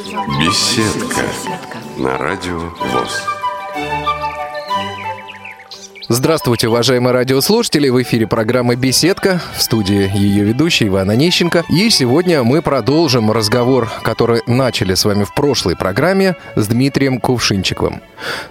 Беседка на радио ВОЗ. Здравствуйте, уважаемые радиослушатели! В эфире программы «Беседка», в студии ее ведущий Иван Онищенко. И сегодня мы продолжим разговор, который начали с вами в прошлой программе с Дмитрием Кувшинчиковым.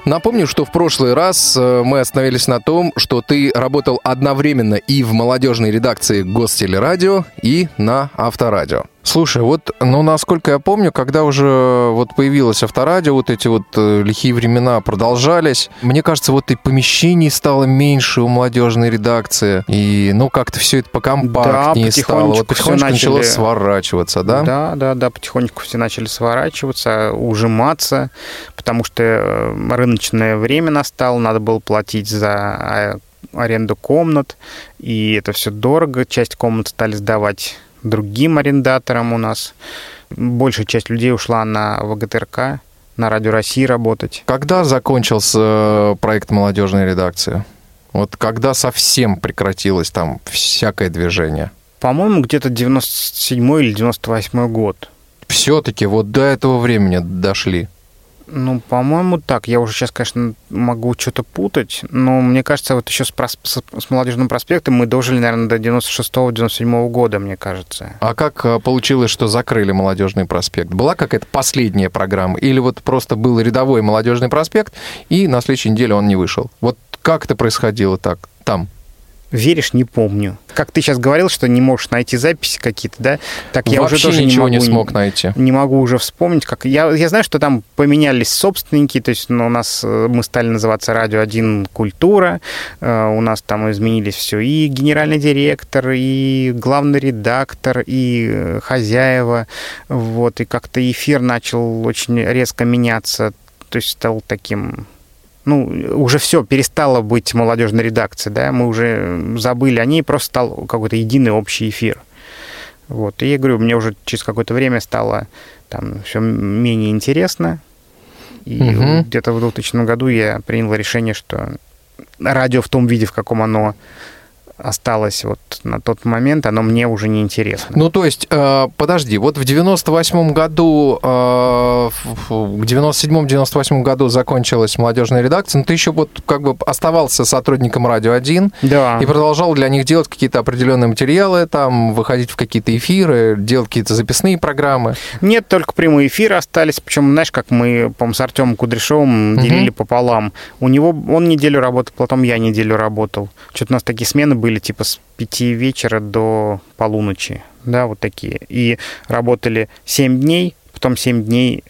Напомню, что в прошлый раз э, мы остановились на том, что ты работал одновременно и в молодежной редакции Гостелерадио, и на Авторадио. Слушай, вот, ну, насколько я помню, когда уже вот появилось авторадио, вот эти вот э, лихие времена продолжались, мне кажется, вот и помещений стало меньше у молодежной редакции, и, ну, как-то все это покомпактнее Да, стало. Вот потихонечку всё начало начали- сворачиваться, да? Да, да, да, потихонечку все начали сворачиваться, ужиматься, потому что э, рыночное время настало, надо было платить за э, аренду комнат, и это все дорого, часть комнат стали сдавать другим арендаторам у нас. Большая часть людей ушла на ВГТРК, на Радио России работать. Когда закончился э, проект молодежной редакции? Вот когда совсем прекратилось там всякое движение? По-моему, где-то 97 или 98 год. Все-таки вот до этого времени дошли. Ну, по-моему, так. Я уже сейчас, конечно, могу что-то путать, но мне кажется, вот еще с, с- с молодежным проспектом мы дожили, наверное, до 96-97 года, мне кажется. А как э, получилось, что закрыли молодежный проспект? Была какая-то последняя программа? Или вот просто был рядовой молодежный проспект, и на следующей неделе он не вышел? Вот как это происходило так там? Веришь, не помню. Как ты сейчас говорил, что не можешь найти записи какие-то, да? Так я Вообще уже тоже ничего не, не, могу, смог найти. Не могу уже вспомнить, как я, я знаю, что там поменялись собственники, то есть ну, у нас э, мы стали называться Радио 1 Культура, э, у нас там изменились все и генеральный директор, и главный редактор, и э, хозяева, вот, и как-то эфир начал очень резко меняться, то есть стал таким ну, уже все, перестало быть молодежной редакцией, да, мы уже забыли о ней, просто стал какой-то единый общий эфир. Вот. И я говорю, мне уже через какое-то время стало там все менее интересно. И Мгм. где-то в 2000 году я принял решение, что радио в том виде, в каком оно осталось вот на тот момент, оно мне уже не интересно. Ну, то есть, э, подожди, вот в 98-м году, э, в- в 97-98 году закончилась молодежная редакция, но ты еще вот как бы оставался сотрудником «Радио 1», да. и продолжал для них делать какие-то определенные материалы, там, выходить в какие-то эфиры, делать какие-то записные программы. Нет, только прямые эфиры остались. Причем, знаешь, как мы, по с Артемом Кудряшовым делили пополам. У него он неделю работал, потом я неделю работал. Что-то у нас такие смены были, типа с пяти вечера до полуночи. Да, вот такие. И работали 7 дней, потом 7 дней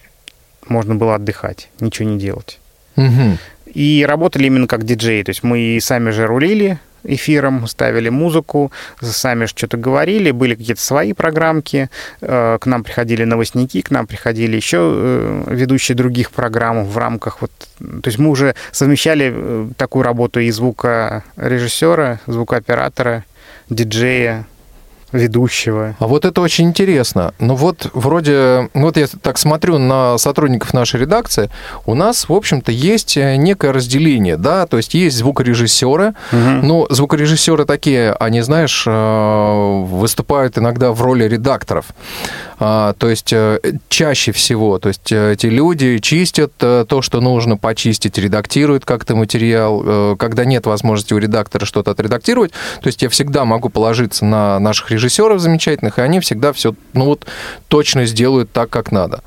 можно было отдыхать, ничего не делать. Мгм. И работали именно как диджеи. То есть мы и сами же рулили эфиром, ставили музыку, сами что-то говорили, были какие-то свои программки, э, к нам приходили новостники, к нам приходили еще э, ведущие других программ в рамках вот... То есть мы уже совмещали э, такую работу и звукорежиссера, звукооператора, диджея, ведущего. А вот это очень интересно. Ну вот вроде, ну вот я так смотрю на сотрудников нашей редакции, у нас, в общем-то, есть э, некое разделение, да, то есть есть звукорежиссеры, Мгм. ну, звукорежиссеры такие, они, знаешь, э, выступают иногда в роли редакторов. А, То есть э, чаще всего, то есть эти люди чистят то, что нужно почистить, редактируют как-то материал. Когда нет возможности у редактора что-то отредактировать, то есть я всегда могу положиться на наших режиссеров замечательных, и они всегда все, ну вот, точно сделают так, как надо.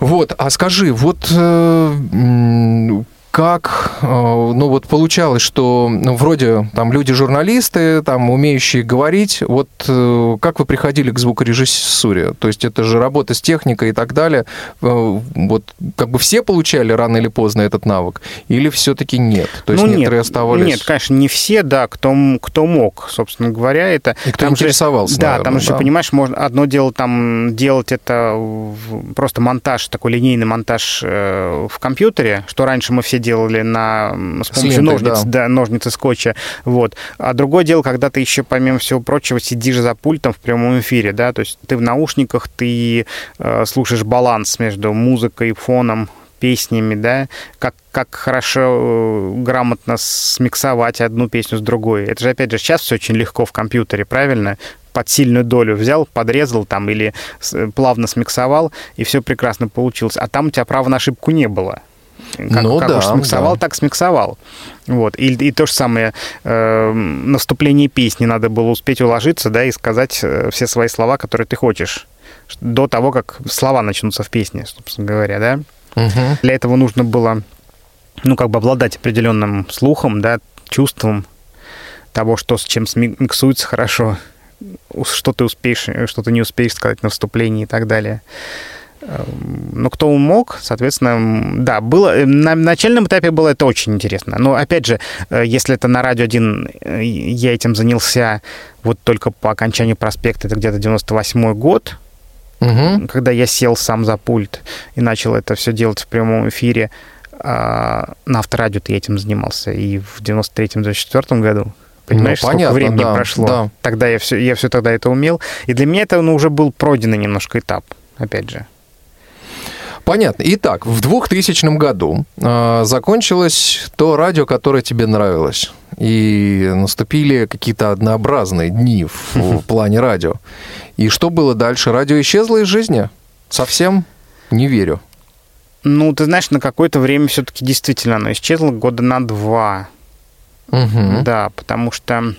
Вот, а скажи, вот э, как, э, ну вот получалось, что ну, вроде там люди-журналисты, там умеющие говорить, вот э, как вы приходили к звукорежиссуре? То есть это же работа с техникой и так далее. Э, Вот как бы все получали рано или поздно этот навык? Или все-таки нет? То есть Ну, некоторые нет, оставались... Нет, конечно, не все, да, кто, кто мог, собственно говоря, это... И кто там же- интересовался, Да, наверное, там же, да. понимаешь, можно одно дело там делать это просто монтаж, такой линейный монтаж в компьютере, что раньше мы все делали на, м, с С помощью лентой, ножниц, да. да, ножниц и скотча, вот. А другое дело, когда ты еще, помимо всего прочего, сидишь за пультом в прямом эфире, да, то есть ты в наушниках, ты э, слушаешь баланс между музыкой, фоном, песнями, да, как, как хорошо, э, грамотно смиксовать одну песню с другой. Это же, опять же, сейчас все очень легко в компьютере, правильно? под сильную долю взял, подрезал там или плавно смиксовал, и все прекрасно получилось. А там у тебя права на ошибку не было. Как, ну, как да, уж смиксовал, да. так смиксовал. Вот. И, и то же самое, э, на вступление песни надо было успеть уложиться, да, и сказать э, все свои слова, которые ты хочешь, до того, как слова начнутся в песне, собственно говоря, да. Угу. Для этого нужно было, ну, как бы обладать определенным слухом, да, чувством того, что с чем миксуется хорошо, что ты успеешь, что ты не успеешь сказать на вступлении и так далее. Но кто мог, соответственно, да, было, э, на начальном этапе было это очень интересно. Но, опять же, э, если это на «Радио 1» э, я этим занялся вот только по окончанию проспекта, это где-то 98 год, угу. когда я сел сам за пульт и начал это все делать в прямом эфире, а на авторадио я этим занимался и в 93-94 году. Понимаешь, ну, понятно, сколько времени да, прошло. Да. Тогда я все, я все тогда это умел. И для меня это ну, уже был пройденный немножко этап, опять же. Понятно. Итак, в 2000 году э, закончилось то радио, которое тебе нравилось. И наступили какие-то однообразные дни в, в плане радио. И что было дальше? Радио исчезло из жизни? Совсем? Не верю. Ну, ты знаешь, на какое-то время все-таки действительно оно исчезло, года на два. Угу. Да, потому что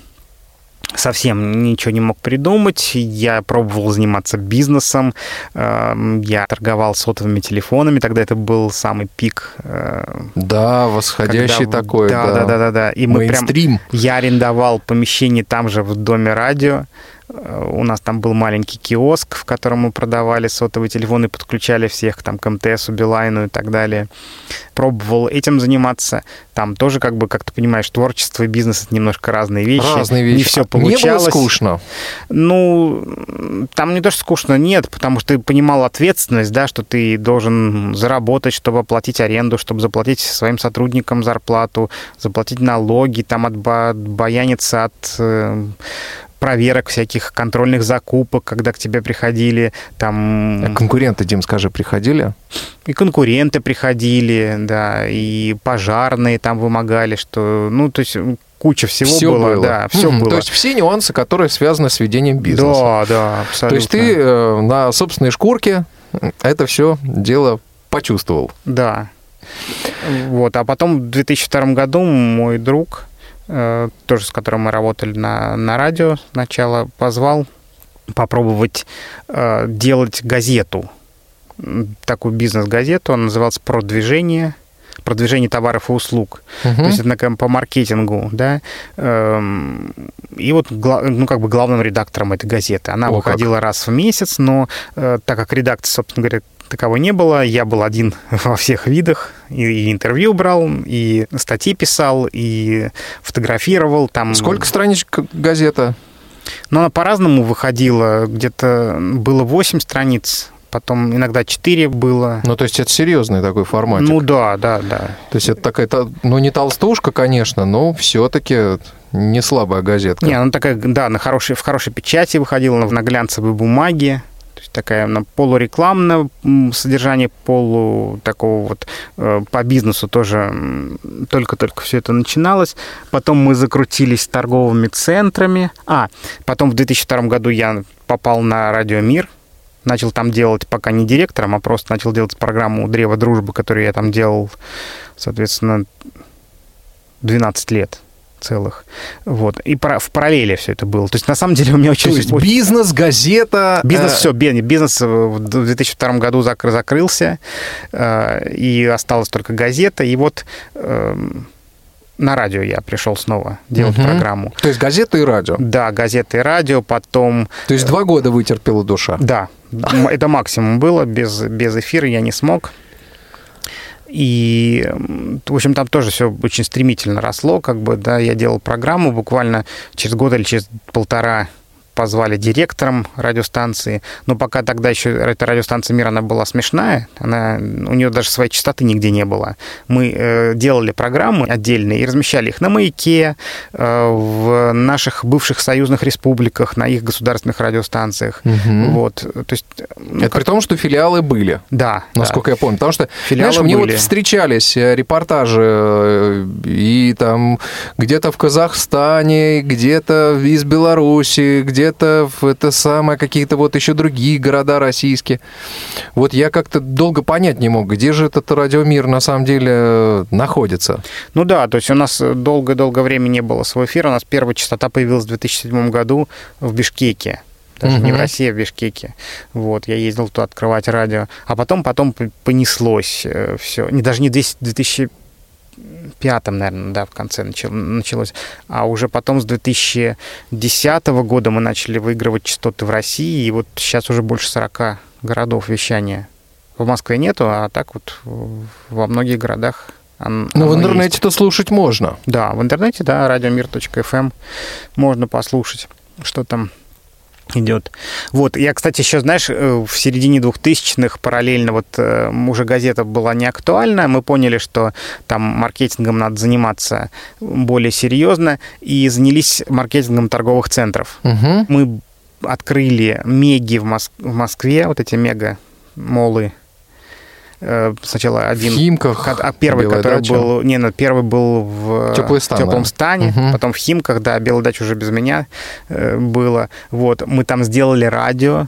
совсем ничего не мог придумать. Я пробовал заниматься бизнесом. Эм, я торговал сотовыми телефонами. Тогда это был самый пик. Э, да, восходящий когда... такой. Да, да, да, да, да. И мы прям... Я арендовал помещение там же в доме радио. Э, у нас там был маленький киоск, в котором мы продавали сотовые телефоны, подключали всех там к МТСу, Билайну и так далее. Пробовал этим заниматься. Там тоже, как бы, как ты понимаешь, творчество и бизнес — это немножко разные вещи. Разные вещи. Не все получалось. Не было скучно? Ну, там не то, что скучно, нет, потому что ты понимал ответственность, да, что ты должен заработать, чтобы оплатить аренду, чтобы заплатить своим сотрудникам зарплату, заплатить налоги, там отбояниться от э, проверок, всяких контрольных закупок, когда к тебе приходили там... А конкуренты, Дим, скажи, приходили? И конкуренты приходили, да, и пожарные там вымогали, что... Ну, то есть куча всего все было, было. да, все mm-hmm. было. То есть все нюансы, которые связаны с ведением бизнеса. Да, да, абсолютно. То есть ты э, на собственной шкурке это все дело почувствовал. Да. Вот, а потом в 2002 году мой друг тоже с которым мы работали на, на радио сначала, позвал попробовать э, делать газету, такую бизнес-газету, она называлась «Продвижение», продвижение товаров и услуг. Uh-huh. То есть это по маркетингу, да. Эм, и вот, ну, как бы главным редактором этой газеты. Она О, выходила как. раз в месяц, но э, так как редакция, собственно говоря, таковой не было. Я был один во всех видах. И, и интервью брал, и статьи писал, и фотографировал. Там... Сколько страничек газета? Ну, она по-разному выходила. Где-то было 8 страниц, потом иногда 4 было. Ну, то есть это серьезный такой формат. Ну да, да, да. То есть это такая, ну не толстушка, конечно, но все-таки не слабая газетка. Не, она такая, да, на хорошей, в хорошей печати выходила, на глянцевой бумаге такая на полурекламное содержание, полу такого вот э, по бизнесу тоже только-только все это начиналось. Потом мы закрутились торговыми центрами. А, потом в 2002 году я попал на Радио Мир, начал там делать, пока не директором, а просто начал делать программу «Древо дружбы», которую я там делал, соответственно, 12 лет целых. Вот. И в параллели все это было. То есть, на самом деле, у меня очень... То есть, бизнес, газета... Бизнес, э... все, бизнес в 2002 году зак- закрылся, э, и осталась только газета. И вот э, на радио я пришел снова делать угу. программу. То есть, газета и радио? Да, газета и радио, потом... То есть, два года вытерпела душа? Да, это максимум было, без, без эфира я не смог. И, в общем, там тоже все очень стремительно росло, как бы, да, я делал программу буквально через год или через полтора позвали директором радиостанции, но пока тогда еще эта радиостанция «Мир», она была смешная, она, у нее даже своей частоты нигде не было. Мы э, делали программы отдельные и размещали их на «Маяке», э, в наших бывших союзных республиках, на их государственных радиостанциях. Угу. Вот, то есть... Ну, Это как... при том, что филиалы были. Да. Насколько да. я помню. Потому что, филиалы знаешь, мне были. вот встречались э, репортажи э, и там где-то в Казахстане, где-то из Беларуси, где где-то в это самое, какие-то вот еще другие города российские. Вот я как-то долго понять не мог, где же этот радиомир на самом деле э, находится. Ну да, то есть у нас долго-долго времени не было своего эфира. У нас первая частота появилась в 2007 году в Бишкеке даже угу. не в России, а в Бишкеке. Вот, я ездил туда открывать радио. А потом, потом понеслось э, все. Не, даже не 10, 2000 пятом, наверное, да, в конце началось. А уже потом с 2010 года мы начали выигрывать частоты в России, и вот сейчас уже больше 40 городов вещания. В Москве нету, а так вот во многих городах но ну, в интернете-то слушать можно. Да, в интернете, да, радиомир.фм эм можно послушать, что там идет. Вот, я, кстати, еще, знаешь, э, в середине 2000-х параллельно вот э, уже газета была не актуальна, мы поняли, что там маркетингом надо заниматься более серьезно, и занялись маркетингом торговых центров. Угу. Мы открыли меги в, Моск- в Москве, вот эти мега-молы, Э, сначала один... В Химках. А первый, который дача. был... Не, ну, первый был в Теплый стан, теплом да. стане, угу. потом в Химках, да, Белая дача уже без меня э, было. Вот, мы там сделали радио,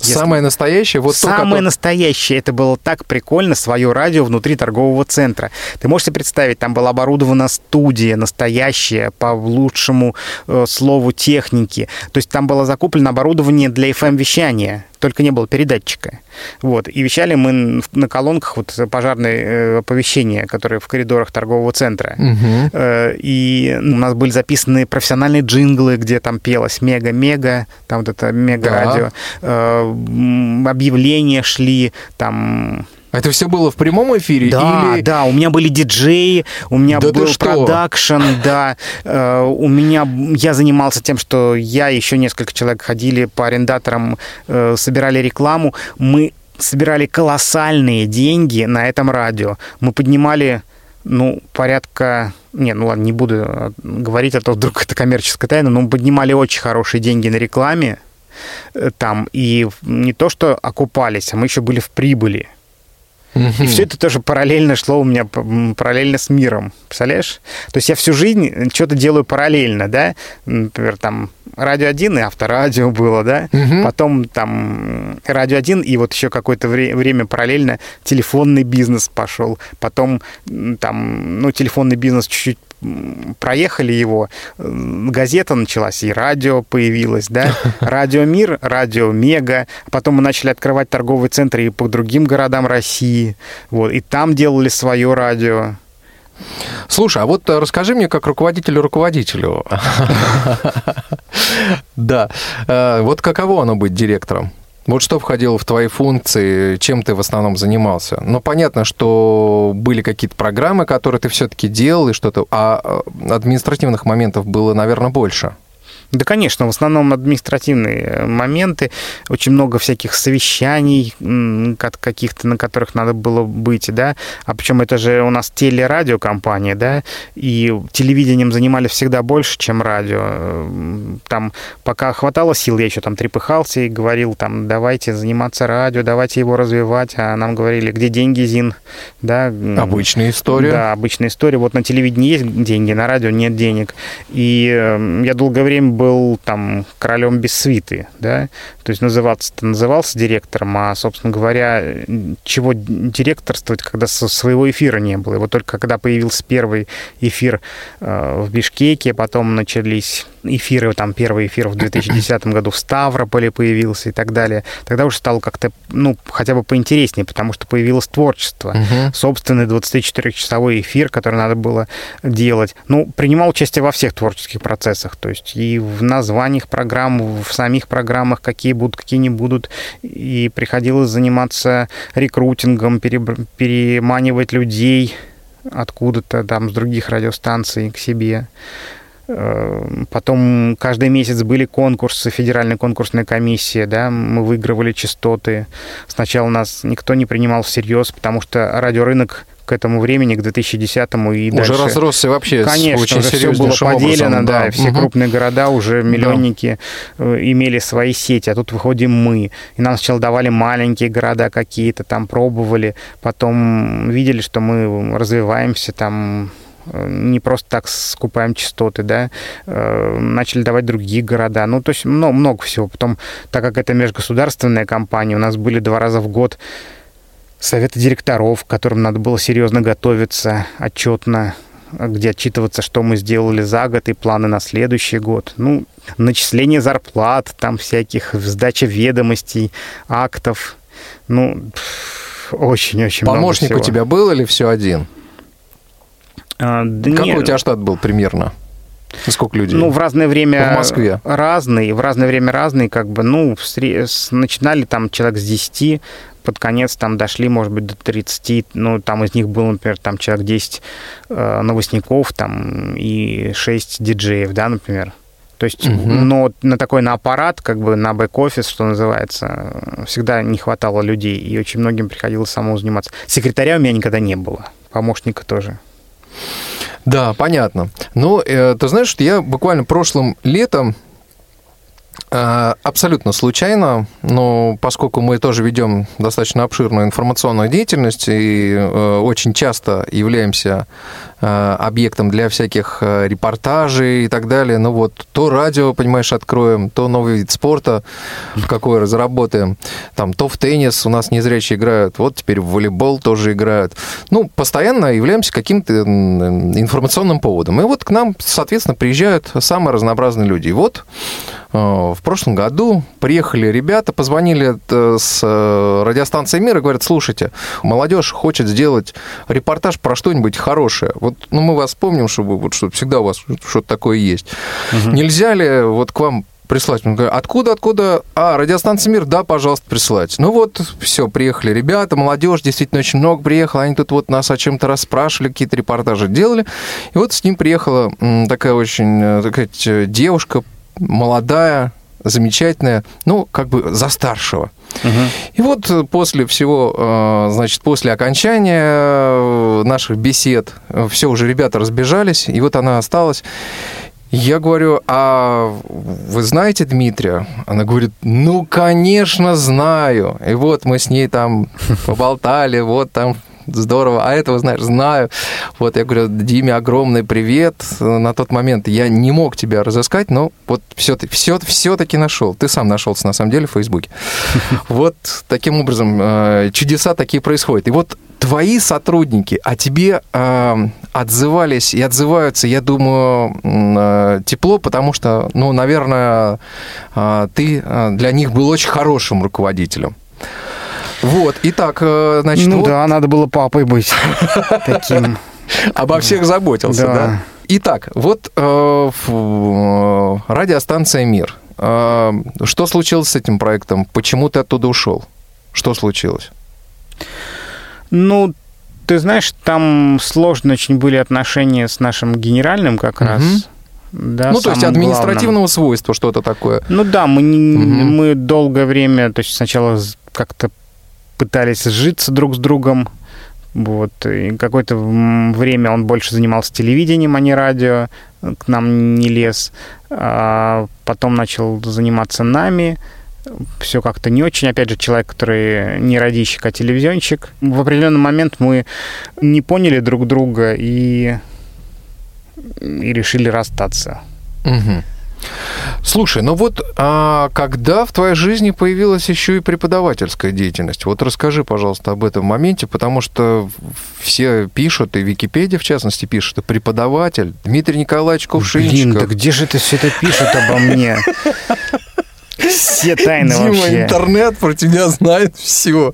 если... Самое настоящее? Вот Самое то, настоящее. Это было так прикольно, свое радио внутри торгового центра. Ты можешь себе представить, там была оборудована студия настоящая, по лучшему э, слову техники. То есть там было закуплено оборудование для FM-вещания только не было передатчика. Вот. И вещали мы на колонках вот пожарное э, оповещение, которое в коридорах торгового центра. Угу. И у нас были записаны профессиональные джинглы, где там пелось мега-мега, там вот это мега-радио. Да. Э, объявления шли, там это все было в прямом эфире? Да, или... да, у меня были диджеи, у меня да был продакшн, да. Э, у меня, я занимался тем, что я и еще несколько человек ходили по арендаторам, э, собирали рекламу. Мы собирали колоссальные деньги на этом радио. Мы поднимали, ну, порядка... Не, ну ладно, не буду э, говорить, а то вдруг это коммерческая тайна, но мы поднимали очень хорошие деньги на рекламе там. И не то, что окупались, а мы еще были в прибыли. И все это тоже параллельно шло у меня параллельно с миром. Представляешь? То есть я всю жизнь что-то делаю параллельно, да? Например, там радио 1 и авторадио было, да? Угу. Потом там радио 1 и вот еще какое-то вре- время параллельно телефонный бизнес пошел. Потом там, ну, телефонный бизнес чуть-чуть проехали его, газета началась, и радио появилось, да, радио Мир, радио Мега, потом мы начали открывать торговые центры и по другим городам России, вот, и там делали свое радио. Слушай, а вот э, расскажи мне как руководителю руководителю. Да. Э, вот каково оно быть директором? Вот что входило в твои функции, чем ты в основном занимался? Ну, понятно, что были какие-то программы, которые ты все-таки делал, и что-то, а э, административных моментов было, наверное, больше. Да, конечно, в основном административные э, моменты, очень много всяких совещаний каких-то, на которых надо было быть, да, а причем это же у нас телерадиокомпания, да, и телевидением занимались всегда больше, чем радио. Э, там пока хватало сил, я еще там трепыхался и говорил, там, давайте заниматься радио, давайте его развивать, а нам говорили, где деньги, Зин, да. Обычная история. Да, обычная история. Вот на телевидении есть деньги, на радио нет денег. И э, я долгое время был там королем без свиты, да, то есть называться-то назывался директором, а, собственно говоря, чего директорствовать, когда своего эфира не было. И вот только когда появился первый эфир э, в Бишкеке, потом начались эфиры, там первый эфир в 2010 году в Ставрополе появился и так далее, тогда уже стало как-то, ну, хотя бы поинтереснее, потому что появилось творчество. Угу. Собственный 24-часовой эфир, который надо было делать. Ну, принимал участие во всех творческих процессах, то есть и в названиях программ, в самих программах, какие будут, какие не будут, и приходилось заниматься рекрутингом, переманивать людей откуда-то там с других радиостанций к себе. Э, потом каждый месяц были конкурсы, федеральная конкурсная комиссия, да, мы выигрывали частоты. Сначала нас никто не принимал всерьез, потому что радиорынок к этому времени, к 2010-му и уже дальше. Уже разросся вообще Конечно, очень уже все было поделено, образом, да, да. все угу. крупные города, уже миллионники да. Э, имели свои сети, а тут выходим мы. И нам сначала давали маленькие города какие-то, там пробовали, потом видели, что мы развиваемся, там не просто так скупаем частоты, да, начали давать другие города, ну, то есть много, много всего. Потом, так как это межгосударственная компания, у нас были два раза в год советы директоров, к которым надо было серьезно готовиться, отчетно, где отчитываться, что мы сделали за год и планы на следующий год. Ну, начисление зарплат, там всяких, сдача ведомостей, актов. Ну, очень-очень много Помощник у тебя был или все один? А, да Какой нет. у тебя штат был примерно? Сколько людей? Ну, в разное время... В Москве? Разные, в разное время разные, как бы, ну, начинали там человек с 10, под конец там дошли, может быть, до 30, ну, там из них было, например, там человек 10 э, новостников, там, и 6 диджеев, да, например. То есть, Мгм. но на такой, на аппарат, как бы на бэк-офис, что называется, всегда не хватало людей, и очень многим приходилось самому заниматься. Секретаря у меня никогда не было, помощника тоже. Да, понятно. Ну, э, ты знаешь, что я буквально прошлым летом абсолютно случайно, но поскольку мы тоже ведем достаточно обширную информационную деятельность и э, очень часто являемся э, объектом для всяких э, репортажей и так далее, ну вот то радио, понимаешь, откроем, то новый вид спорта какой разработаем, там то в теннис у нас незрячие играют, вот теперь в волейбол тоже играют. Ну, постоянно являемся каким-то информационным поводом. И вот к нам, соответственно, приезжают самые разнообразные люди. И вот э, в прошлом году приехали ребята, позвонили э, с э, радиостанции «Мир» и говорят, слушайте, молодежь хочет сделать репортаж про что-нибудь хорошее. Вот ну, мы вас помним, чтобы вот, что всегда у вас что-то такое есть. Нельзя ли вот к вам прислать? Он говорит, откуда, откуда? А, радиостанция «Мир», да, пожалуйста, присылать. Ну вот, все, приехали ребята, молодежь, действительно очень много приехала, они тут вот нас о чем-то расспрашивали, какие-то репортажи делали. И вот с ним приехала такая очень, э, так сказать, э, девушка, молодая, замечательная, ну, как бы за старшего. И вот э, после всего, э, значит, после окончания э, наших бесед, все уже ребята разбежались, и вот она осталась. Я говорю, а вы знаете Дмитрия? Она говорит, ну, конечно, знаю. И вот мы с ней там поболтали, вот там здорово, а этого, знаешь, знаю. Вот я говорю, Диме огромный привет. На тот момент я не мог тебя разыскать, но вот все, все, все-таки нашел. Ты сам нашелся, на самом деле, в Фейсбуке. Вот таким образом э, чудеса такие происходят. И вот твои сотрудники о тебе э, отзывались и отзываются, я думаю, э, тепло, потому что, ну, наверное, э, ты для них был очень хорошим руководителем. Вот, итак, э, значит, ну вот да, надо было папой быть таким. обо всех заботился, да? Да. Итак, вот э, э, радиостанция «Мир». Э, что случилось с этим проектом? Почему ты оттуда ушел? Что случилось? Ну, ты знаешь, там сложно очень были отношения с нашим генеральным как раз. Да, ну, то есть административного главным. свойства что-то такое. Ну да, мы, Мгм. мы долгое время, то есть сначала как-то пытались сжиться друг с другом. Вот. И какое-то время он больше занимался телевидением, а не радио. К нам не лез. А потом начал заниматься нами. Все как-то не очень. Опять же, человек, который не радищик, а телевизионщик. В определенный момент мы не поняли друг друга и, и решили расстаться. Мгм. Слушай, ну вот а когда в твоей жизни появилась еще и преподавательская деятельность? Вот расскажи, пожалуйста, об этом моменте, потому что все пишут, и Википедия, в частности, пишет, что преподаватель Дмитрий Николаевич Блин, Кувшинчиков. да где же это все это пишут обо мне? Все тайны Дима, вообще. интернет про тебя знает все.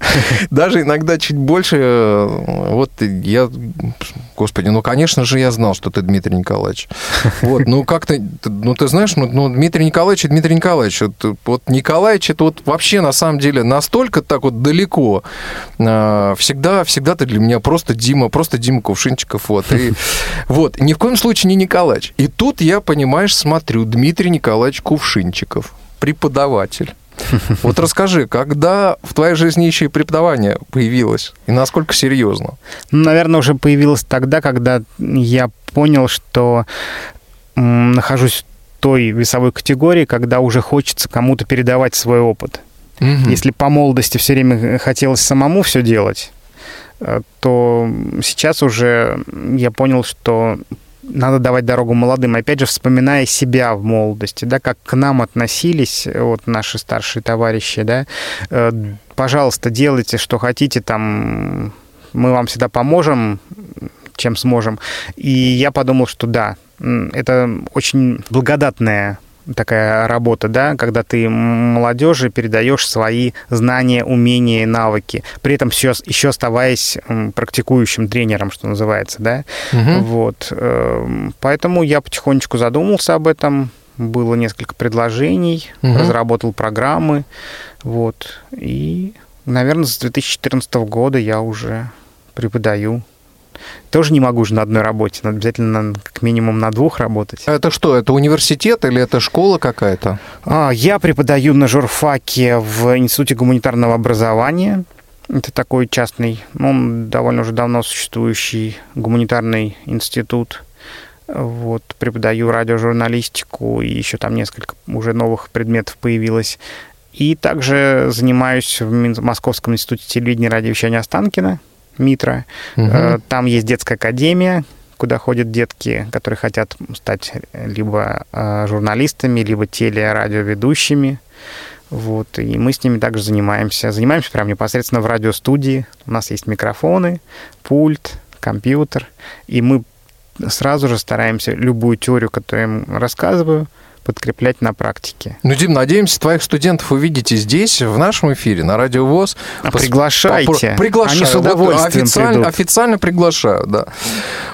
Даже иногда чуть больше. э, Вот я... Господи, ну, конечно же, я знал, что ты Дмитрий Николаевич. Вот, ну, как-то... Ну, ты знаешь, ну, ну, Дмитрий Николаевич и Дмитрий Николаевич. Вот, вот Николаевич, это вот вообще, на самом деле, настолько так вот далеко. А, Всегда, всегда ты для меня просто Дима, просто Дима Кувшинчиков. Вот, и, вот, ни в коем случае не Николаевич. И тут я, понимаешь, смотрю, Дмитрий Николаевич Кувшинчиков, преподаватель. Вот расскажи, когда в твоей жизни еще и преподавание появилось? И насколько серьезно? Ну, наверное, уже появилось тогда, когда я понял, что нахожусь в той весовой категории, когда уже хочется кому-то передавать свой опыт. Мгм. Если по молодости все время хотелось самому все делать, то сейчас уже я понял, что надо давать дорогу молодым. Опять же, вспоминая себя в молодости, да, как к нам относились вот наши старшие товарищи, да, э, пожалуйста, делайте, что хотите, там, мы вам всегда поможем, чем сможем. И я подумал, что да, это очень благодатная такая работа, да, когда ты молодежи передаешь свои знания, умения, навыки, при этом все, еще оставаясь практикующим тренером, что называется, да. Угу. Вот. Эм, поэтому я потихонечку задумался об этом, было несколько предложений, угу. разработал программы, вот. И, наверное, с 2014 года я уже преподаю тоже не могу же на одной работе, надо обязательно как минимум на двух работать. А это что, это университет или это школа какая-то? А, я преподаю на журфаке в Институте гуманитарного образования. Это такой частный, ну, довольно уже давно существующий гуманитарный институт. Вот, преподаю радиожурналистику, и еще там несколько уже новых предметов появилось. И также занимаюсь в Московском институте телевидения и радиовещания Останкина, Митра. Угу. Там есть детская академия, куда ходят детки, которые хотят стать либо э, журналистами, либо телерадиоведущими. Вот, и мы с ними также занимаемся. Занимаемся прямо непосредственно в радиостудии. У нас есть микрофоны, пульт, компьютер. И мы сразу же стараемся любую теорию, которую я им рассказываю, подкреплять на практике. Ну, Дим, надеемся, твоих студентов увидите здесь, в нашем эфире, на Радио ВОЗ. А приглашайте. Приглашаю. Они с удовольствием вот официально, официально приглашаю, да.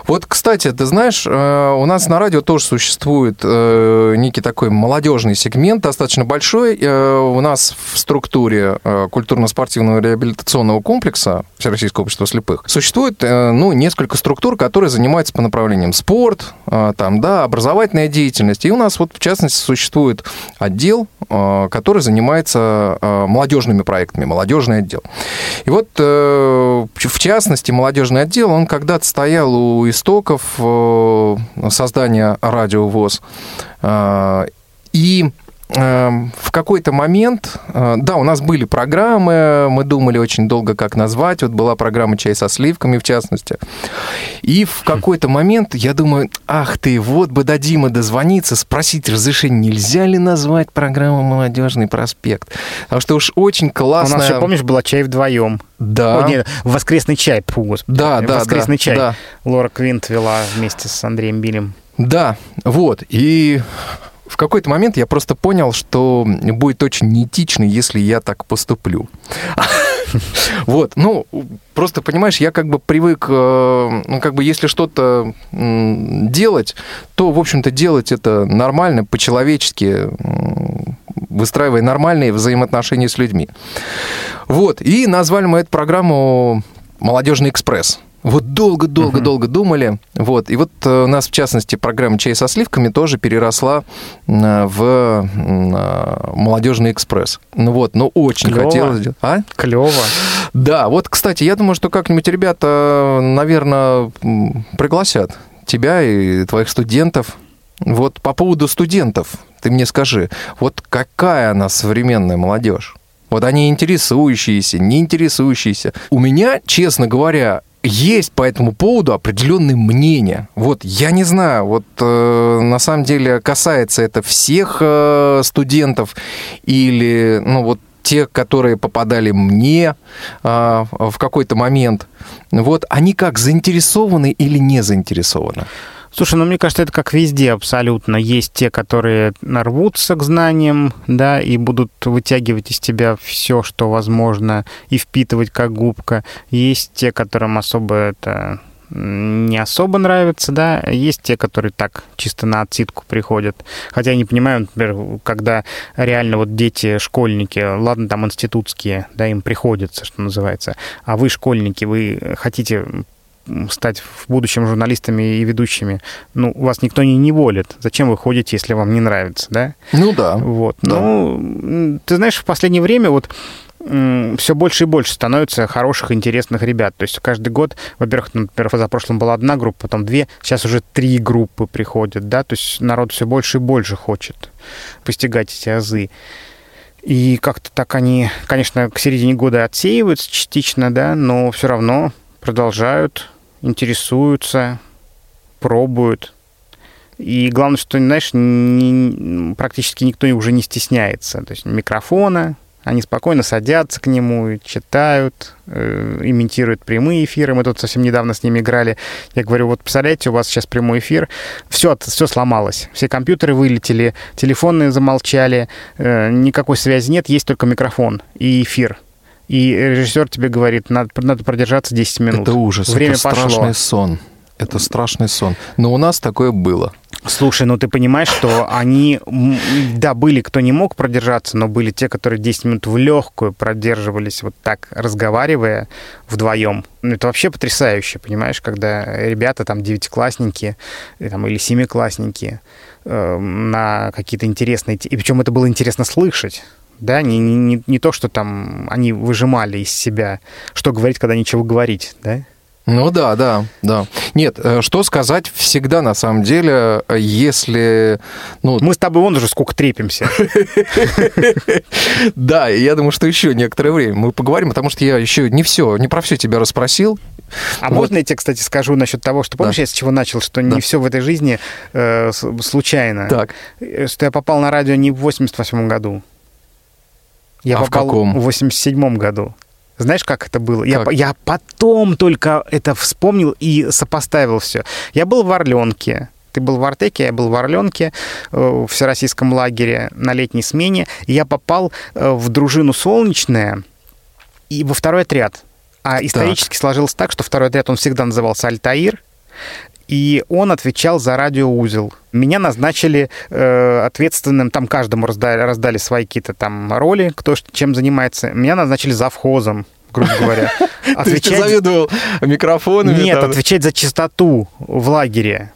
Вот, кстати, ты знаешь, э, у нас на радио тоже существует э, некий такой молодежный сегмент, достаточно большой. Э, у нас в структуре культурно-спортивного реабилитационного комплекса Всероссийского общества слепых существует, ну, несколько структур, которые занимаются по направлениям спорт, там, да, образовательная деятельность. И у нас вот, в частности, частности, существует отдел, э, который занимается э, молодежными проектами, молодежный отдел. И вот, э, в частности, молодежный отдел, он когда-то стоял у истоков создания радио ВОЗ. И в какой-то момент, э, да, у нас были программы, мы думали очень долго, как назвать. Вот была программа «Чай со сливками», в частности. И в какой-то момент я думаю, ах ты, вот бы до Димы дозвониться, спросить разрешение, нельзя ли назвать программу «Молодежный проспект». Потому что уж очень классно. У нас еще, помнишь, была «Чай вдвоем». Да. О, нет, «Воскресный чай», фу, господи. Да, да, «Воскресный да, чай». Да. Лора Квинт вела вместе с Андреем Билем. Да, вот. И в какой-то момент я просто понял, что будет очень неэтично, если я так поступлю. Вот, ну, просто, понимаешь, я как бы привык, э, ну, как бы, если что-то делать, то, в общем-то, делать это нормально, по-человечески, выстраивая нормальные взаимоотношения с людьми. Вот, и назвали мы эту программу «Молодежный экспресс». Вот долго-долго-долго uh-huh. думали. Вот. И вот э, у нас, в частности, программа «Чай со сливками» тоже переросла в «Молодежный экспресс». Ну вот, ну очень Клево. хотелось... А? Клево. Да, вот, кстати, я думаю, что как-нибудь ребята, наверное, пригласят тебя и твоих студентов. Вот по поводу студентов, ты мне скажи, вот какая она современная молодежь? Вот они интересующиеся, не интересующиеся. У меня, честно говоря, есть по этому поводу определенные мнения. Вот я не знаю, вот э, на самом деле касается это всех э, студентов или, ну вот те, которые попадали мне э, в какой-то момент. Вот они как заинтересованы или не заинтересованы? Слушай, ну мне кажется, это как везде абсолютно. Есть те, которые нарвутся к знаниям, да, и будут вытягивать из тебя все, что возможно, и впитывать как губка. Есть те, которым особо это не особо нравится, да, есть те, которые так чисто на отсидку приходят. Хотя я не понимаю, например, когда реально вот дети, школьники, ладно, там институтские, да, им приходится, что называется, а вы, школьники, вы хотите стать в будущем журналистами и ведущими, ну, вас никто не неволит. Зачем вы ходите, если вам не нравится, да? Ну да. Вот. Да. Ну, ты знаешь, в последнее время вот все больше и больше становится хороших, интересных ребят. То есть каждый год, во-первых, например, за прошлым была одна группа, потом две, сейчас уже три группы приходят, да, то есть народ все больше и больше хочет постигать эти азы. И как-то так они, конечно, к середине года отсеиваются частично, да, но все равно продолжают, интересуются, пробуют. И главное, что, знаешь, не, практически никто уже не стесняется. То есть микрофона, они спокойно садятся к нему, читают, э, имитируют прямые эфиры. Мы тут совсем недавно с ними играли. Я говорю, вот представляете, у вас сейчас прямой эфир, все, все сломалось. Все компьютеры вылетели, телефоны замолчали, э, никакой связи нет, есть только микрофон и эфир. И режиссер тебе говорит, надо, надо продержаться 10 минут. Это ужас, Время это пошло. страшный сон. Это страшный сон. Но у нас такое было. Слушай, ну ты понимаешь, что они, да, были, кто не мог продержаться, но были те, которые 10 минут в легкую продерживались вот так, разговаривая вдвоем. Ну, это вообще потрясающе, понимаешь, когда ребята там девятиклассники там, или семиклассники э, на какие-то интересные... И причем это было интересно слышать да, не, не, не то, что там они выжимали из себя, что говорить, когда ничего говорить, да? Ну да, да, да. Нет, э, что сказать всегда на самом деле, если... Ну... Мы с тобой вон уже сколько трепимся. Да, я думаю, что еще некоторое время мы поговорим, потому что я еще не все, не про все тебя расспросил. А можно я тебе, кстати, скажу насчет того, что помнишь, я с чего начал, что не все в этой жизни э, случайно. Так. Э, что я попал на радио не в 88 году. Я а попал в каком? В 87 году. Знаешь, как это было? Как? Я, я потом только это вспомнил и сопоставил все. Я был в Орленке. Ты был в Артеке, я был в Орленке, э, в всероссийском лагере на летней смене. Я попал э, в дружину «Солнечная» и во второй отряд. А исторически так. сложилось так, что второй отряд, он всегда назывался «Альтаир», и он отвечал за радиоузел. Меня назначили э, ответственным, там каждому раздали, раздали свои какие-то там роли, кто чем занимается. Меня назначили завхозом грубо говоря. Отвечать... Ты завидовал микрофонами? Нет, там... отвечать за чистоту в лагере.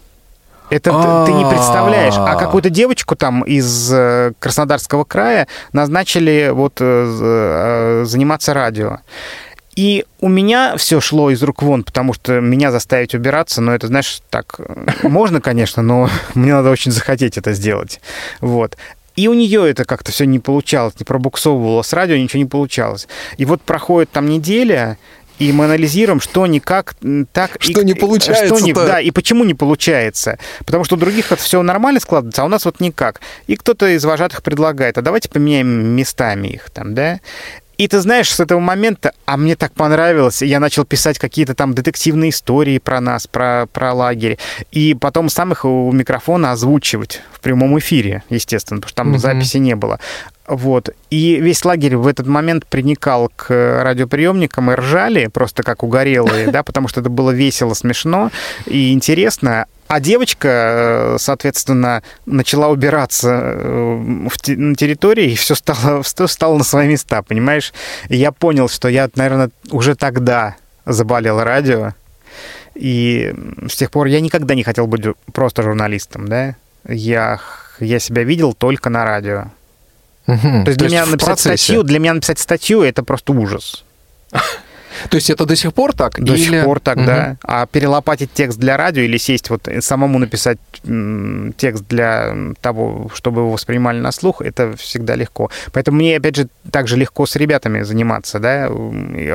Это ты, ты не представляешь. А какую-то девочку там из э, Краснодарского края назначили вот э, э, заниматься радио. И у меня все шло из рук вон, потому что меня заставить убираться, но это, знаешь, так можно, конечно, но мне надо очень захотеть это сделать. Вот. И у нее это как-то все не получалось, не пробуксовывало с радио, ничего не получалось. И вот проходит там неделя, и мы анализируем, что никак так... Что и, не получается что не, Да, и почему не получается. Потому что у других это все нормально складывается, а у нас вот никак. И кто-то из вожатых предлагает, а давайте поменяем местами их там, да? И ты знаешь, с этого момента, а мне так понравилось, я начал писать какие-то там детективные истории про нас, про, про лагерь, и потом сам их у микрофона озвучивать в прямом эфире, естественно, потому что там mm-hmm. записи не было. Вот. И весь лагерь в этот момент приникал к радиоприемникам и ржали, просто как угорелые, да, потому что это было весело, смешно и интересно. А девочка, э, соответственно, начала убираться э, на территории, и все стало, все стало на свои места, понимаешь? И я понял, что я, наверное, уже тогда заболел радио, и с тех пор я никогда не хотел быть просто журналистом, да? Я, я себя видел только на радио. Угу. То есть для То меня написать статью, для меня написать статью это просто ужас. То есть это до сих пор так? До или... сих пор так, угу. да. А перелопатить текст для радио или сесть вот самому написать текст для того, чтобы его воспринимали на слух, это всегда легко. Поэтому мне, опять же, также легко с ребятами заниматься, да,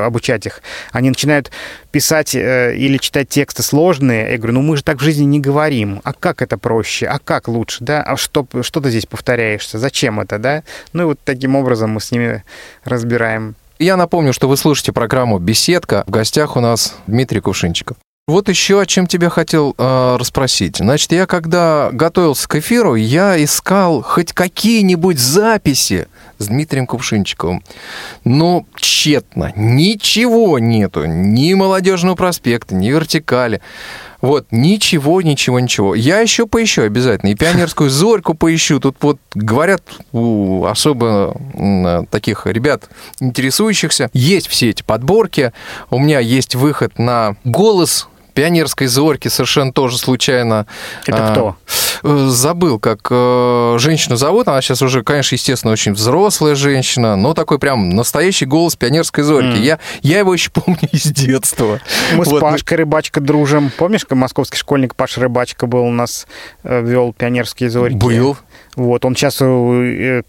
обучать их. Они начинают писать э, или читать тексты сложные. Я говорю, ну мы же так в жизни не говорим. А как это проще? А как лучше? Да? А что, что ты здесь повторяешься? Зачем это, да? Ну и вот таким образом мы с ними разбираем я напомню, что вы слушаете программу «Беседка». В гостях у нас Дмитрий Кувшинчиков. Вот еще о чем тебя хотел э, расспросить. Значит, я когда готовился к эфиру, я искал хоть какие-нибудь записи с Дмитрием Кувшинчиковым. Но тщетно. Ничего нету. Ни молодежного проспекта, ни вертикали. Вот, ничего, ничего, ничего. Я еще поищу обязательно. И пионерскую зорьку поищу. Тут вот говорят у особо таких ребят, интересующихся, есть все эти подборки. У меня есть выход на голос пионерской зорьки совершенно тоже случайно. Это кто? Э, забыл, как э, женщину зовут. Она сейчас уже, конечно, естественно, очень взрослая женщина, но такой прям настоящий голос пионерской зорьки. Mm. Я, я его еще помню из детства. Мы вот. с Пашкой Рыбачка дружим. Помнишь, как московский школьник Паша Рыбачка был у нас, э, вел пионерские зорьки? Был. Вот, он сейчас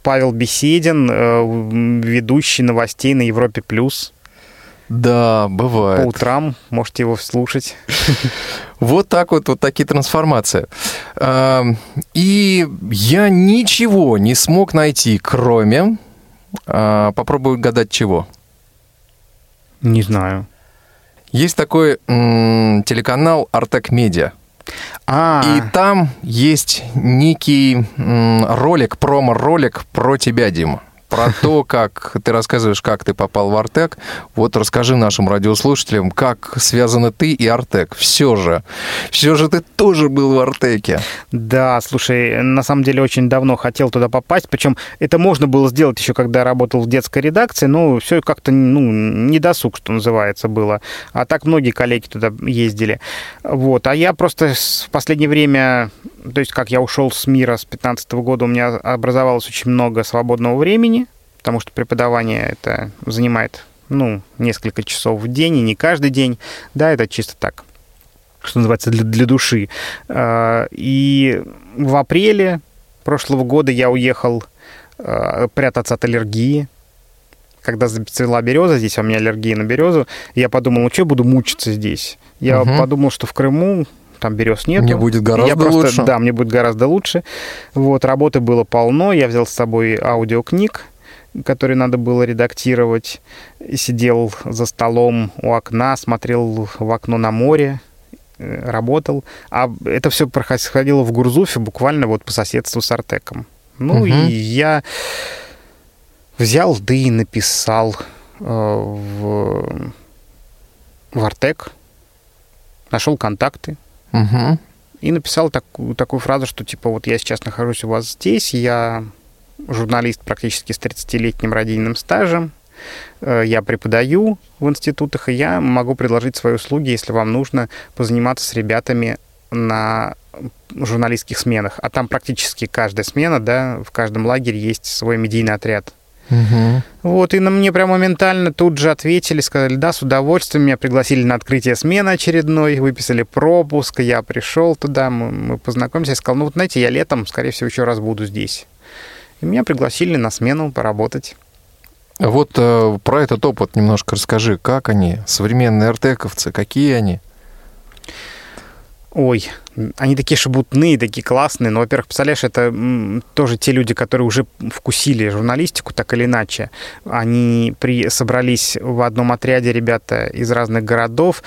Павел Беседин, ведущий новостей на Европе+. плюс. Да, бывает. По утрам можете его слушать. Вот так вот, вот такие трансформации. И я ничего не смог найти, кроме... А, попробую гадать чего. Не знаю. Есть такой телеканал Артек Медиа. А. И там есть некий ролик, промо-ролик про тебя, Дима про то, как ты рассказываешь, как ты попал в Артек. Вот расскажи нашим радиослушателям, как связаны ты и Артек. Все же, все же ты тоже был в Артеке. Да, слушай, на самом деле очень давно хотел туда попасть, причем это можно было сделать еще, когда работал в детской редакции, но все как-то, ну, не досуг, что называется, было. А так многие коллеги туда ездили. Вот, а я просто в последнее время, то есть как я ушел с мира с 15 года, у меня образовалось очень много свободного времени, потому что преподавание это занимает, ну, несколько часов в день, и не каждый день. Да, это чисто так, что называется, для, для души. А, и в апреле прошлого года я уехал а, прятаться от аллергии, когда зацвела береза, здесь у меня аллергия на березу, я подумал, ну что я буду мучиться здесь? Я угу. подумал, что в Крыму там берез нет. Мне будет гораздо я просто, лучше. Да, мне будет гораздо лучше. Вот, работы было полно, я взял с собой аудиокниг, который надо было редактировать. Сидел за столом у окна, смотрел в окно на море, э, работал. А это все происходило в Гурзуфе, буквально вот по соседству с Артеком. Ну угу. и я взял, да и написал э, в, в Артек, нашел контакты. Угу. И написал так, такую фразу, что типа вот я сейчас нахожусь у вас здесь, я журналист практически с 30-летним радийным стажем. Э, я преподаю в институтах, и я могу предложить свои услуги, если вам нужно позаниматься с ребятами на журналистских сменах. А там практически каждая смена, да, в каждом лагере есть свой медийный отряд. Угу. Вот, и на мне прямо моментально тут же ответили, сказали, да, с удовольствием, меня пригласили на открытие смены очередной, выписали пропуск, я пришел туда, мы, мы познакомились, я сказал, ну вот знаете, я летом, скорее всего, еще раз буду здесь. И меня пригласили на смену поработать. Вот э, про этот опыт немножко расскажи. Как они, современные артековцы, какие они? Ой, они такие шебутные, такие классные. Но, во-первых, представляешь, это тоже те люди, которые уже вкусили журналистику так или иначе. Они при... собрались в одном отряде ребята из разных городов,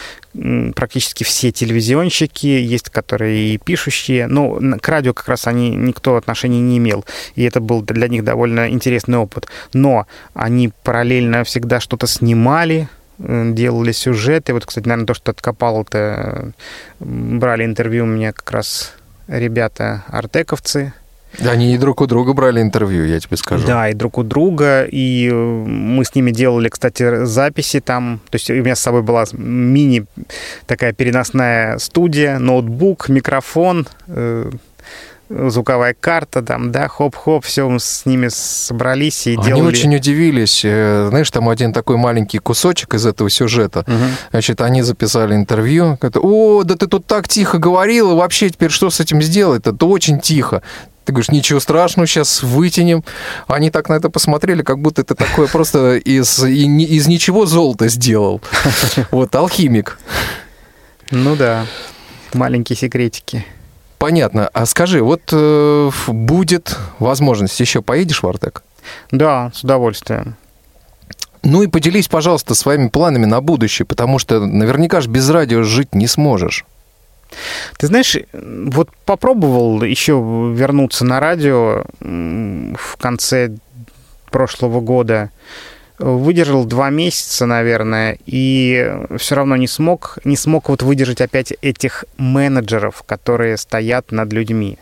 практически все телевизионщики, есть которые и пишущие. Но к радио как раз они никто отношения не имел. И это был для них довольно интересный опыт. Но они параллельно всегда что-то снимали, делали сюжеты. Вот, кстати, наверное, то, что откопал, это брали интервью у меня как раз ребята артековцы. Они и друг у друга брали интервью, я тебе скажу. Да, и друг у друга. И мы с ними делали, кстати, записи там. То есть у меня с собой была мини такая переносная студия, ноутбук, микрофон, э, звуковая карта, там, да, хоп-хоп, все, мы с ними собрались и Они делали... Они очень удивились. Э, знаешь, там один такой маленький кусочек из этого сюжета. Угу. Значит, они записали интервью. О, да ты тут так тихо говорил, вообще теперь что с этим сделать-то? Это очень тихо. Ты говоришь, ничего страшного, сейчас вытянем. Они так на это посмотрели, как будто ты такое просто из, из ничего золото сделал. Вот, алхимик. Ну да, маленькие секретики. Понятно. А скажи, вот э, будет возможность, еще поедешь в Артек? Да, с удовольствием. Ну и поделись, пожалуйста, своими планами на будущее, потому что наверняка же без радио жить не сможешь. Ты знаешь, вот попробовал еще вернуться на радио в конце прошлого года выдержал два месяца, наверное, и все равно не смог, не смог вот выдержать опять этих менеджеров, которые стоят над людьми.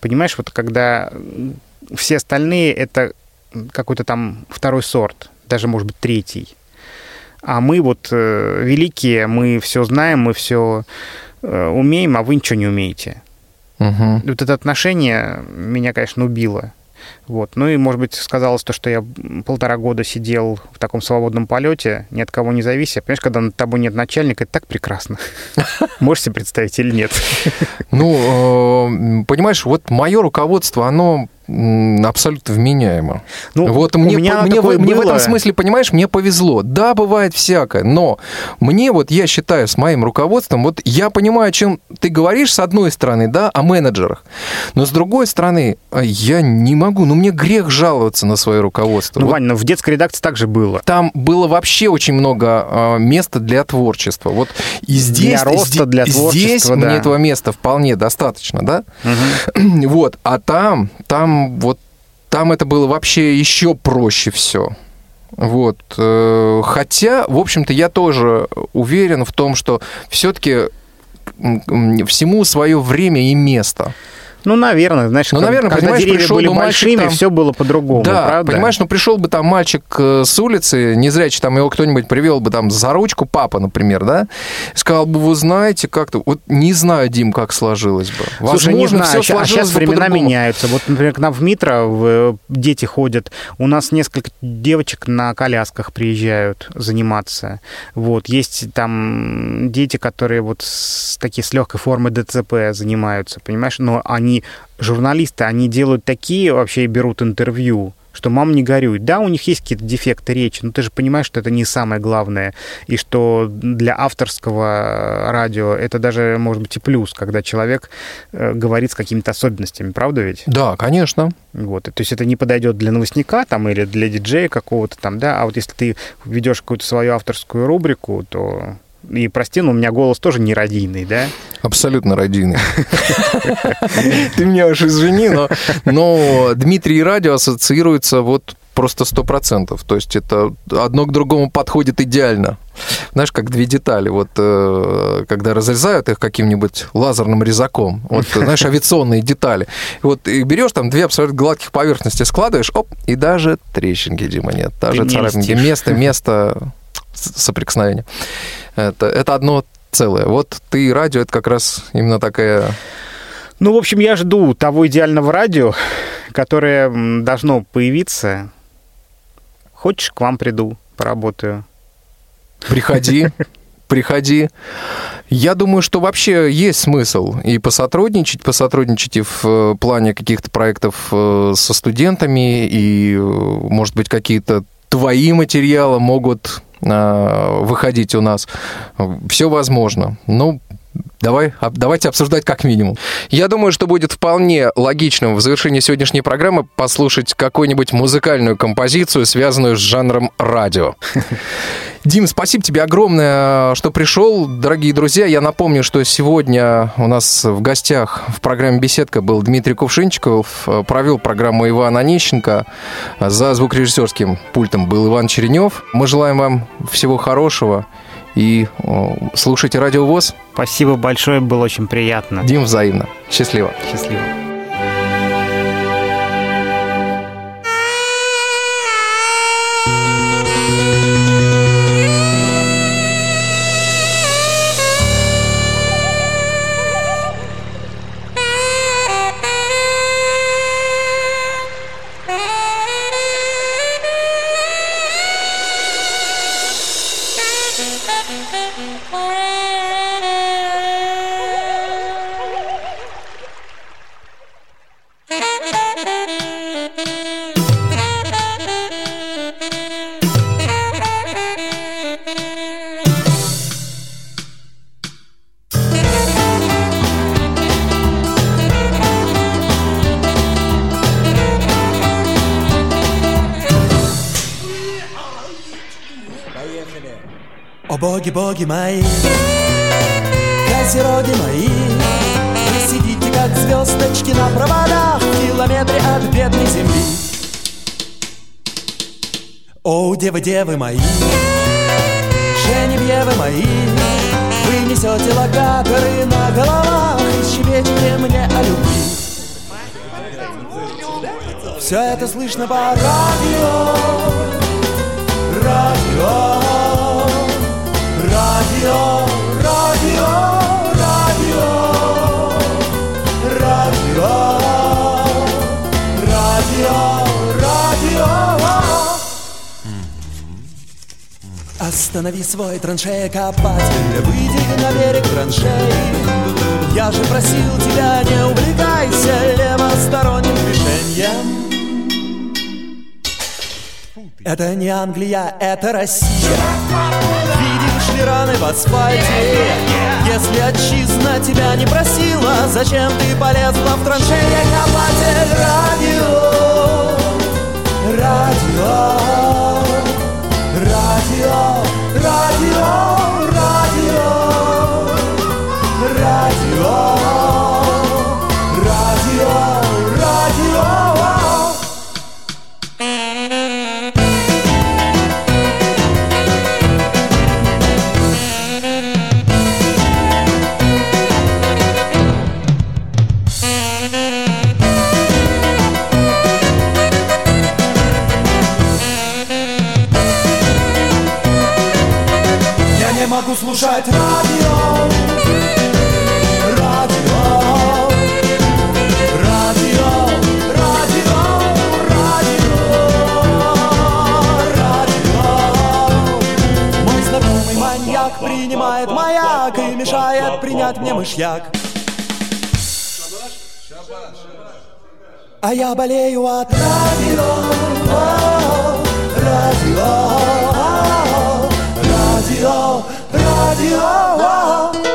Понимаешь, вот когда все остальные это какой-то там второй сорт, даже, может быть, третий. А мы вот э, великие, мы все знаем, мы все э, умеем, а вы ничего не умеете. Угу. Вот это отношение меня, конечно, убило. Вот. Ну и, может быть, сказалось то, что я полтора года сидел в таком свободном полете, ни от кого не завися. Понимаешь, когда над тобой нет начальника, это так прекрасно. Можешь себе представить или нет? Ну, э, понимаешь, вот мое руководство, оно абсолютно вменяемо. Ну, вот мне, меня мне, мне, мне в этом смысле, понимаешь, мне повезло. Да, бывает всякое, но мне вот, я считаю, с моим руководством, вот я понимаю, о чем ты говоришь, с одной стороны, да, о менеджерах, но с другой стороны, я не могу, ну мне грех жаловаться на свое руководство. Ну, вот, Вань, но в детской редакции также было. Там было вообще очень много э, места для творчества. Вот и здесь, для роста, для творчества, здесь да. мне этого места вполне достаточно, да? Угу. Вот, а там, там вот там это было вообще еще проще все. Вот. Э, хотя, в общем-то, я тоже уверен в том, что все-таки всему свое время и место. Ну, наверное, знаешь, ну, наверное, когда деревья пришел были бы большими, там... все было по-другому, да, правда? понимаешь, ну, пришел бы там мальчик э, с улицы, не зря, там его кто-нибудь привел бы там за ручку, папа, например, да, сказал бы, вы знаете, как-то, вот не знаю, Дим, как сложилось бы. Слушай, Возможно, не знаю, все а сейчас времена меняются. Вот, например, к нам в Митро в, дети ходят, у нас несколько девочек на колясках приезжают заниматься, вот, есть там дети, которые вот с, такие с легкой формы ДЦП занимаются, понимаешь, но они журналисты, они делают такие вообще и берут интервью, что мам не горюй. Да, у них есть какие-то дефекты речи, но ты же понимаешь, что это не самое главное, и что для авторского радио это даже может быть и плюс, когда человек э, говорит с какими-то особенностями, правда ведь? Да, конечно. Вот, то есть это не подойдет для новостника там или для диджея какого-то там, да, а вот если ты ведешь какую-то свою авторскую рубрику, то и прости, но у меня голос тоже не радийный, да? Абсолютно радийный. Ты меня уж извини, но, но Дмитрий и радио ассоциируются вот просто сто процентов. То есть это одно к другому подходит идеально. Знаешь, как две детали. Вот э, когда разрезают их каким-нибудь лазерным резаком, вот, знаешь, авиационные детали. И вот и берешь там две абсолютно гладких поверхности, складываешь, оп, и даже трещинки, Дима, нет. Даже царапинки. Место, место соприкосновения. Это, это одно целое. Вот ты и радио, это как раз именно такая... Ну, в общем, я жду того идеального радио, которое должно появиться. Хочешь, к вам приду, поработаю. Приходи, приходи. Я думаю, что вообще есть смысл и посотрудничать, посотрудничать и в э, плане каких-то проектов э, со студентами, и, э, может быть, какие-то твои материалы могут Э, выходить у нас. Все возможно. Ну, Давай, давайте обсуждать как минимум. Я думаю, что будет вполне логичным в завершении сегодняшней программы послушать какую-нибудь музыкальную композицию, связанную с жанром радио. Дим, спасибо тебе огромное, что пришел. Дорогие друзья, я напомню, что сегодня у нас в гостях в программе «Беседка» был Дмитрий Кувшинчиков, провел программу Иван Онищенко. За звукорежиссерским пультом был Иван Черенев. Мы желаем вам всего хорошего и слушайте Радио ВОЗ. Спасибо большое, было очень приятно. Дим, взаимно. Счастливо. Счастливо. Боги мои, козероги мои, вы сидите, как звездочки на проводах в километре от бедной земли. О, девы, девы мои, Женевьевы мои, вы несете локаторы на головах и щебечете мне о любви. Все это слышно по радио, радио. Radio, radio, radio, radio, radio, radio. Останови свой траншея копатель, выйди на берег траншеи. Я же просил тебя, не увлекайся левосторонним движением это не Англия, это Россия Видишь ли раны в асфальте? Если отчизна тебя не просила Зачем ты полезла в траншеи копатель? Радио Радио слушать радио. Радио. Радио. Радио. Радио. Радио. Мой знакомый маньяк принимает маяк И мешает принять мне мышьяк. А я болею от радио. Радио. Радио Radio.